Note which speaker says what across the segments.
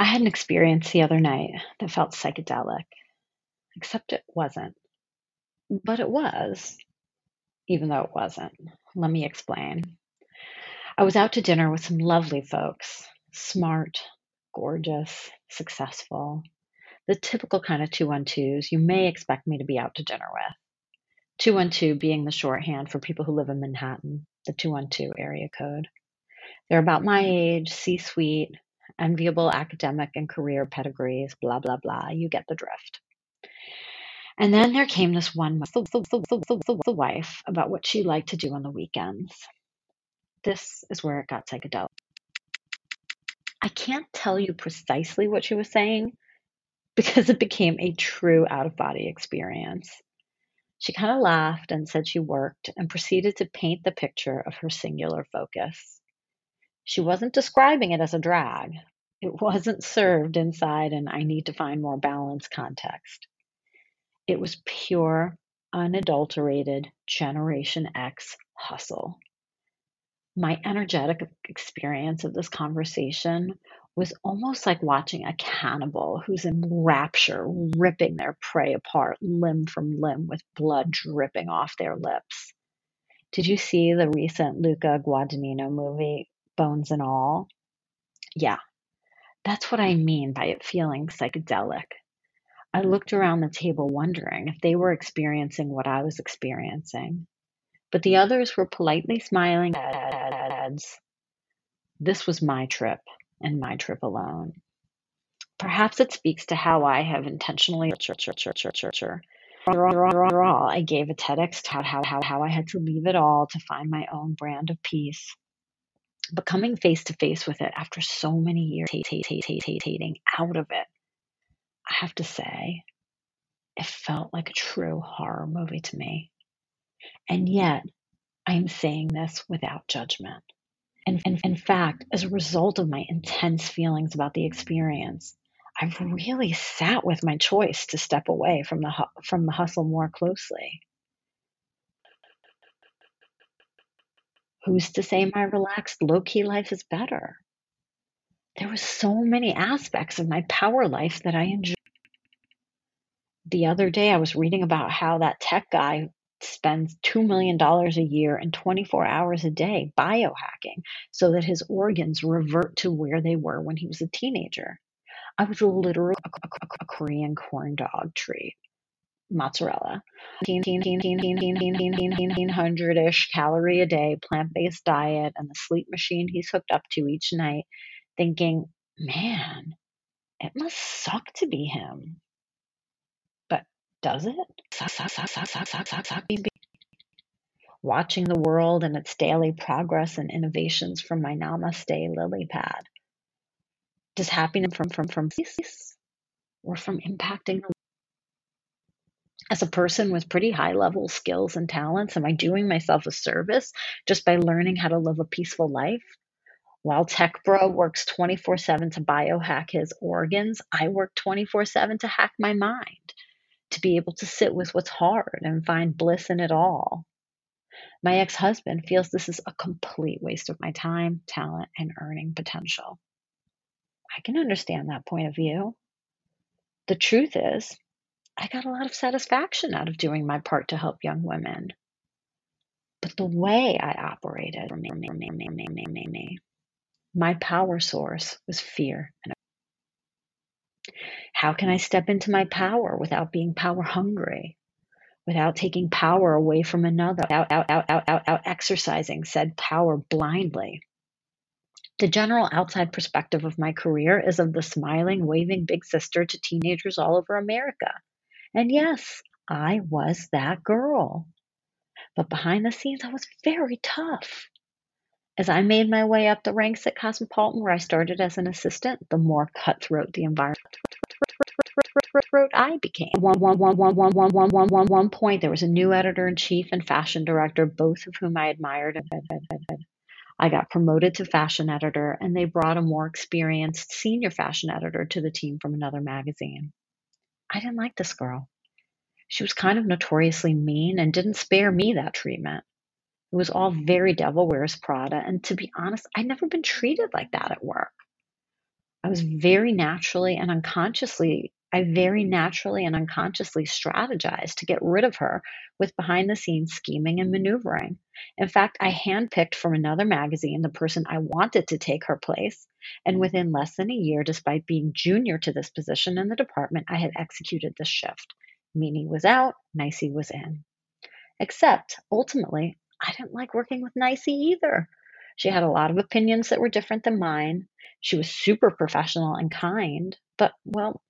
Speaker 1: I had an experience the other night that felt psychedelic, except it wasn't. But it was, even though it wasn't. Let me explain. I was out to dinner with some lovely folks smart, gorgeous, successful, the typical kind of 212s you may expect me to be out to dinner with. 212 being the shorthand for people who live in Manhattan, the 212 area code. They're about my age, C suite, enviable academic and career pedigrees, blah, blah, blah. You get the drift. And then there came this one the, the, the wife about what she liked to do on the weekends. This is where it got psychedelic. I can't tell you precisely what she was saying because it became a true out of body experience. She kind of laughed and said she worked and proceeded to paint the picture of her singular focus. She wasn't describing it as a drag. It wasn't served inside an I need to find more balance context. It was pure, unadulterated Generation X hustle. My energetic experience of this conversation was almost like watching a cannibal who's in rapture, ripping their prey apart limb from limb with blood dripping off their lips. Did you see the recent Luca Guadagnino movie, Bones and All? Yeah, that's what I mean by it feeling psychedelic. I mm. looked around the table wondering if they were experiencing what I was experiencing, but the mm. others were politely smiling heads. This was my trip and my trip alone. Perhaps it speaks to how I have intentionally all, I gave a TEDx talk how, how, how I had to leave it all to find my own brand of peace. But coming face to face with it after so many years hating out of it, I have to say, it felt like a true horror movie to me. And yet, I am saying this without judgment. And, and in fact, as a result of my intense feelings about the experience, I've really sat with my choice to step away from the from the hustle more closely. Who's to say my relaxed, low key life is better? There were so many aspects of my power life that I enjoyed. The other day, I was reading about how that tech guy spends $2 million a year and 24 hours a day biohacking so that his organs revert to where they were when he was a teenager. I was literally a, a, a Korean corn dog treat. Mozzarella, 1,500 ish calorie a day, plant based diet, and the sleep machine he's hooked up to each night, thinking, man, it must suck to be him. But does it? Watching the world and its daily progress and innovations from my namaste lily pad. Does happiness from from from or from impacting the as a person with pretty high level skills and talents, am I doing myself a service just by learning how to live a peaceful life? While Tech Bro works 24 7 to biohack his organs, I work 24 7 to hack my mind to be able to sit with what's hard and find bliss in it all. My ex husband feels this is a complete waste of my time, talent, and earning potential. I can understand that point of view. The truth is, I got a lot of satisfaction out of doing my part to help young women. But the way I operated, my power source was fear and how can I step into my power without being power hungry? Without taking power away from another, out, out, out, out, out, out exercising said power blindly. The general outside perspective of my career is of the smiling, waving big sister to teenagers all over America. And yes, I was that girl. But behind the scenes, I was very tough. As I made my way up the ranks at Cosmopolitan, where I started as an assistant, the more cutthroat the environment I became. One, one, one, one, one, one, one, one, one, one point, there was a new editor in chief and fashion director, both of whom I admired. I got promoted to fashion editor, and they brought a more experienced senior fashion editor to the team from another magazine. I didn't like this girl. She was kind of notoriously mean and didn't spare me that treatment. It was all mm-hmm. very Devil Wears Prada, and to be honest, I'd never been treated like that at work. I was very naturally and unconsciously, I very naturally and unconsciously strategized to get rid of her with behind the scenes scheming and maneuvering. In fact, I handpicked from another magazine the person I wanted to take her place. And within less than a year, despite being junior to this position in the department, I had executed this shift. Meanie was out, Nicey was in. Except, ultimately, I didn't like working with Nicey either. She had a lot of opinions that were different than mine. She was super professional and kind, but, well,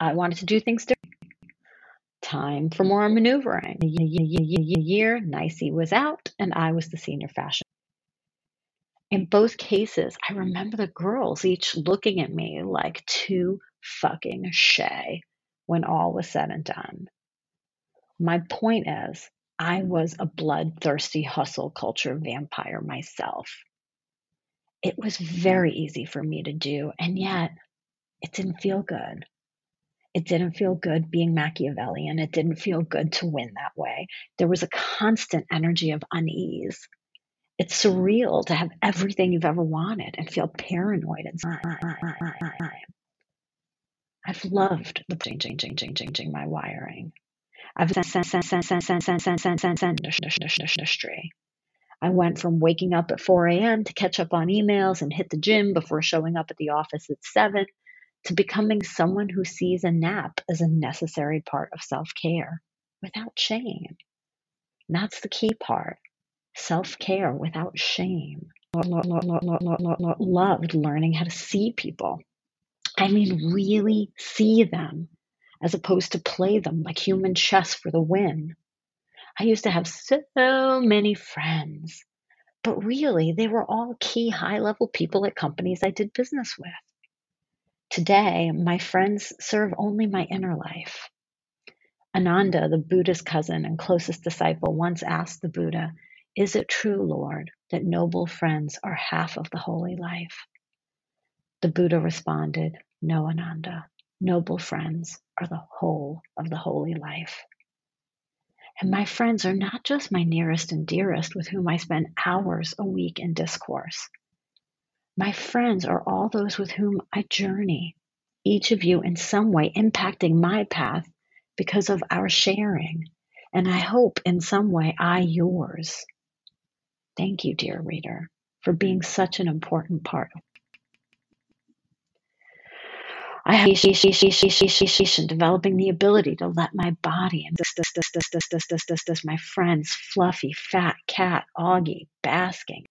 Speaker 1: I wanted to do things different. Time for more maneuvering. A year, Nicey was out, and I was the senior fashion. In both cases, I remember the girls each looking at me like two fucking shay when all was said and done. My point is, I was a bloodthirsty hustle culture vampire myself. It was very easy for me to do, and yet it didn't feel good. It didn't feel good being Machiavellian. It didn't feel good to win that way. There was a constant energy of unease. It's surreal to have everything you've ever wanted and feel paranoid inside. I've loved the changing, changing, changing my wiring. I've industry. I went from waking up at 4 a.m. to catch up on emails and hit the gym before showing up at the office at 7 to becoming someone who sees a nap as a necessary part of self care without shame. And that's the key part self care without shame. Loved learning how to see people. I mean, really see them as opposed to play them like human chess for the win. I used to have so many friends, but really they were all key high level people at companies I did business with. Today, my friends serve only my inner life. Ananda, the Buddha's cousin and closest disciple, once asked the Buddha, Is it true, Lord, that noble friends are half of the holy life? The Buddha responded, No, Ananda. Noble friends are the whole of the holy life. And my friends are not just my nearest and dearest with whom I spend hours a week in discourse. My friends are all those with whom I journey, each of you in some way impacting my path because of our sharing. And I hope in some way I yours. Thank you, dear reader, for being such an important part I have developing the ability to let my body and this, this, this, this, this, this, this, this, this, my friends, fluffy, fat cat, Augie, basking,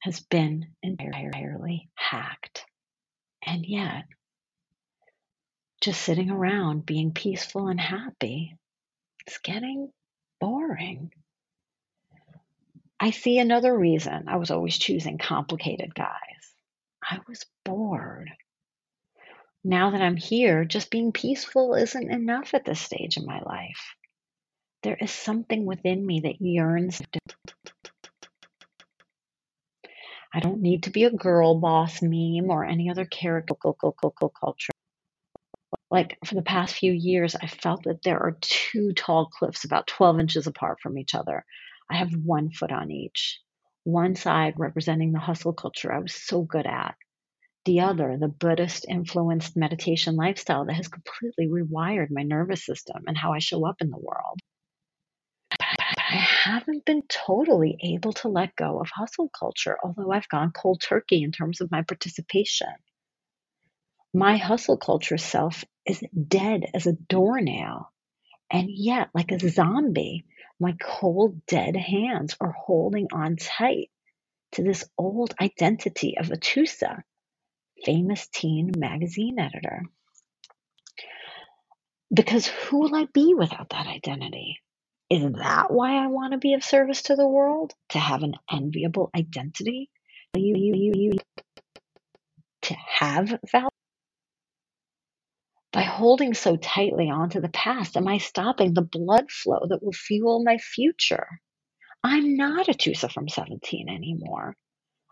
Speaker 1: has been entirely hacked. And yet, just sitting around being peaceful and happy, it's getting boring. I see another reason I was always choosing complicated guys. I was bored. Now that I'm here, just being peaceful isn't enough at this stage in my life. There is something within me that yearns. I don't need to be a girl boss meme or any other character culture. Like for the past few years, I felt that there are two tall cliffs about 12 inches apart from each other. I have one foot on each. One side representing the hustle culture I was so good at. The other, the Buddhist influenced meditation lifestyle that has completely rewired my nervous system and how I show up in the world. I haven't been totally able to let go of hustle culture, although I've gone cold turkey in terms of my participation. My hustle culture self is dead as a doornail, and yet, like a zombie, my cold, dead hands are holding on tight to this old identity of Atoosa, famous teen magazine editor. Because who will I be without that identity? Is that why I want to be of service to the world? To have an enviable identity? To have value? By holding so tightly onto the past, am I stopping the blood flow that will fuel my future? I'm not Atoosa from 17 anymore.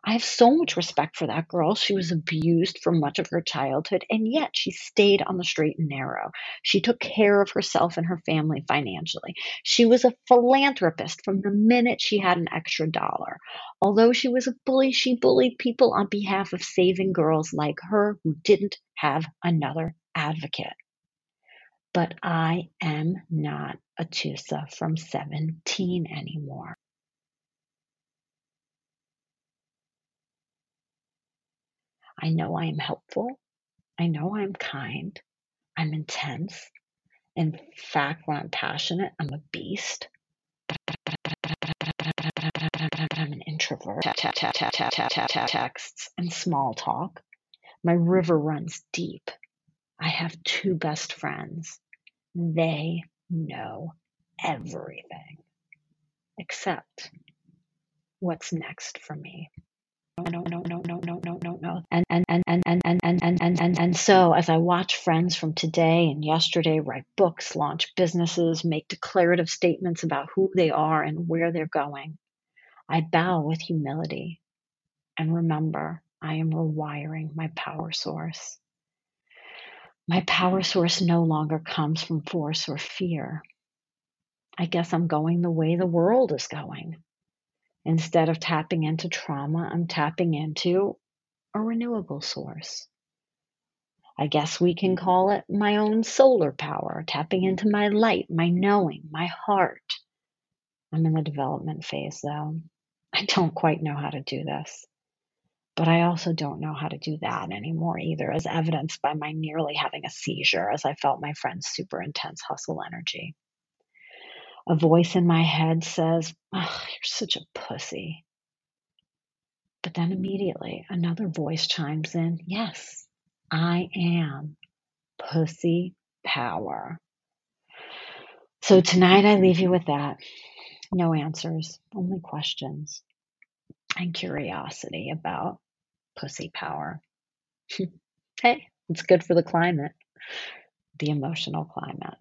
Speaker 1: I have so much respect for that girl. She was abused for much of her childhood, and yet she stayed on the straight and narrow. She took care of herself and her family financially. She was a philanthropist from the minute she had an extra dollar. Although she was a bully, she bullied people on behalf of saving girls like her who didn't have another advocate. But I am not Atoosa from 17 anymore. I know I am helpful. I know I'm kind. I'm intense. In fact, when I'm passionate, I'm a beast. But I'm an introvert. Texts and small talk. My river runs deep. I have two best friends. They know everything except what's next for me. no, no, no, no. And and and and and and and and and and and so as I watch friends from today and yesterday write books, launch businesses, make declarative statements about who they are and where they're going, I bow with humility and remember I am rewiring my power source. My power source no longer comes from force or fear. I guess I'm going the way the world is going. Instead of tapping into trauma, I'm tapping into a renewable source. I guess we can mm-hmm. call it my own solar power, tapping mm-hmm. into my light, my knowing, my heart. I'm in the development phase though. I don't quite know how to do this, but I also don't know how to do that anymore either, as evidenced by my nearly having a seizure as I felt my friend's super intense hustle energy. A voice in my head says, oh, You're such a pussy. But then immediately another voice chimes in, Yes, I am pussy power. So tonight I leave you with that. No answers, only questions and curiosity about pussy power. hey, it's good for the climate, the emotional climate.